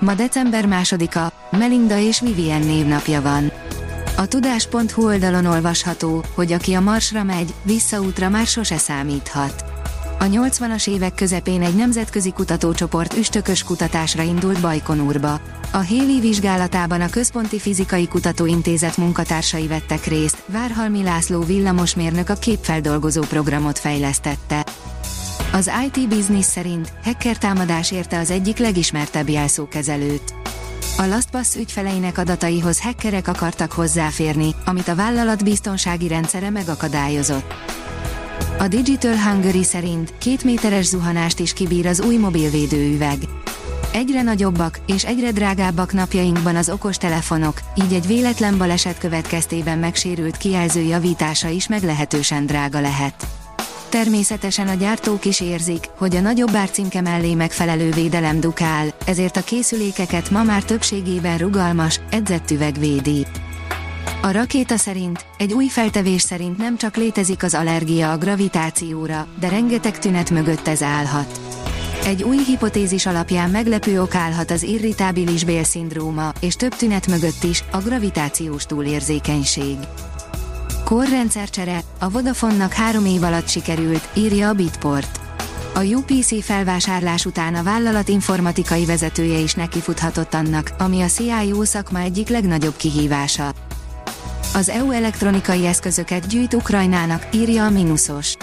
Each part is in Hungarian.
Ma december másodika, Melinda és Vivien névnapja van. A tudás.hu oldalon olvasható, hogy aki a Marsra megy, visszaútra már sose számíthat. A 80-as évek közepén egy nemzetközi kutatócsoport üstökös kutatásra indult Bajkonurba. A Héli vizsgálatában a Központi Fizikai Kutatóintézet munkatársai vettek részt, Várhalmi László villamosmérnök a képfeldolgozó programot fejlesztette. Az IT Business szerint hacker támadás érte az egyik legismertebb jelszókezelőt. A LastPass ügyfeleinek adataihoz hackerek akartak hozzáférni, amit a vállalat biztonsági rendszere megakadályozott. A Digital Hungary szerint két méteres zuhanást is kibír az új mobilvédőüveg. Egyre nagyobbak és egyre drágábbak napjainkban az okos telefonok, így egy véletlen baleset következtében megsérült kijelző javítása is meglehetősen drága lehet. Természetesen a gyártók is érzik, hogy a nagyobb árcímke mellé megfelelő védelem dukál, ezért a készülékeket ma már többségében rugalmas, edzett üveg védi. A rakéta szerint, egy új feltevés szerint nem csak létezik az allergia a gravitációra, de rengeteg tünet mögött ez állhat. Egy új hipotézis alapján meglepő ok állhat az irritábilis bélszindróma, és több tünet mögött is, a gravitációs túlérzékenység. Korrendszercsere, a Vodafonnak három év alatt sikerült, írja a Bitport. A UPC felvásárlás után a vállalat informatikai vezetője is nekifuthatott annak, ami a CIO szakma egyik legnagyobb kihívása. Az EU elektronikai eszközöket gyűjt Ukrajnának, írja a Minusos.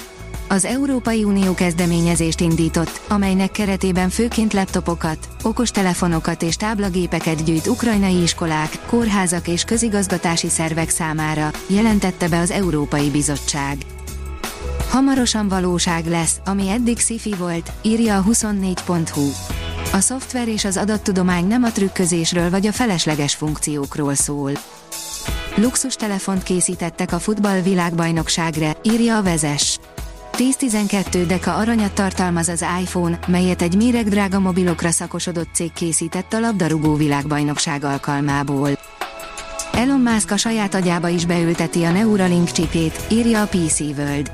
Az Európai Unió kezdeményezést indított, amelynek keretében főként laptopokat, okostelefonokat és táblagépeket gyűjt ukrajnai iskolák, kórházak és közigazgatási szervek számára, jelentette be az Európai Bizottság. Hamarosan valóság lesz, ami eddig sci volt, írja a 24.hu. A szoftver és az adattudomány nem a trükközésről vagy a felesleges funkciókról szól. Luxus telefont készítettek a futball világbajnokságra, írja a vezes. 10-12 deka aranyat tartalmaz az iPhone, melyet egy méregdrága mobilokra szakosodott cég készített a labdarúgó világbajnokság alkalmából. Elon Musk a saját agyába is beülteti a Neuralink csipét, írja a PC World.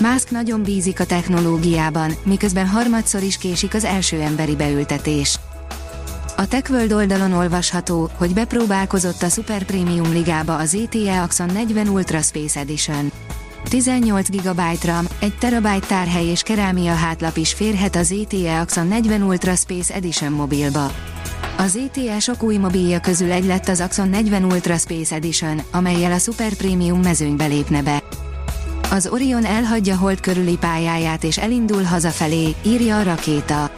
Musk nagyon bízik a technológiában, miközben harmadszor is késik az első emberi beültetés. A TechWorld oldalon olvasható, hogy bepróbálkozott a Super Premium ligába az ETE Axon 40 Ultra Space Edition. 18 GB RAM, 1 TB tárhely és kerámia hátlap is férhet az ETE Axon 40 Ultra Space Edition mobilba. Az ETE sok új mobilja közül egy lett az Axon 40 Ultra Space Edition, amelyel a Super Premium mezőnybe lépne be. Az Orion elhagyja hold körüli pályáját és elindul hazafelé, írja a rakéta.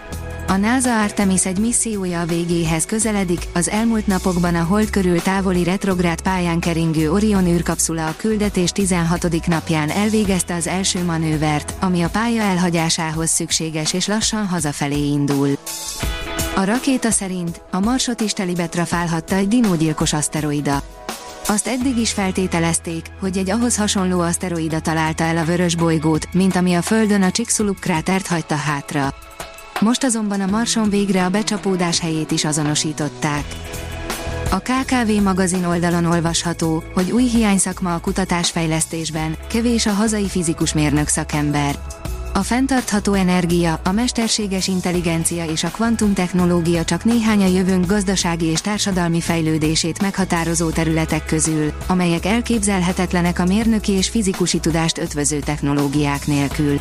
A NASA Artemis egy missziója a végéhez közeledik, az elmúlt napokban a hold körül távoli retrográd pályán keringő Orion űrkapszula a küldetés 16. napján elvégezte az első manővert, ami a pálya elhagyásához szükséges és lassan hazafelé indul. A rakéta szerint a Marsot is telibe trafálhatta egy dinógyilkos aszteroida. Azt eddig is feltételezték, hogy egy ahhoz hasonló aszteroida találta el a vörös bolygót, mint ami a Földön a Chicxulub krátert hagyta hátra. Most azonban a Marson végre a becsapódás helyét is azonosították. A KKV magazin oldalon olvasható, hogy új hiányszakma a kutatásfejlesztésben, kevés a hazai fizikus mérnök szakember. A fenntartható energia, a mesterséges intelligencia és a kvantumtechnológia csak néhány a jövőnk gazdasági és társadalmi fejlődését meghatározó területek közül, amelyek elképzelhetetlenek a mérnöki és fizikusi tudást ötvöző technológiák nélkül.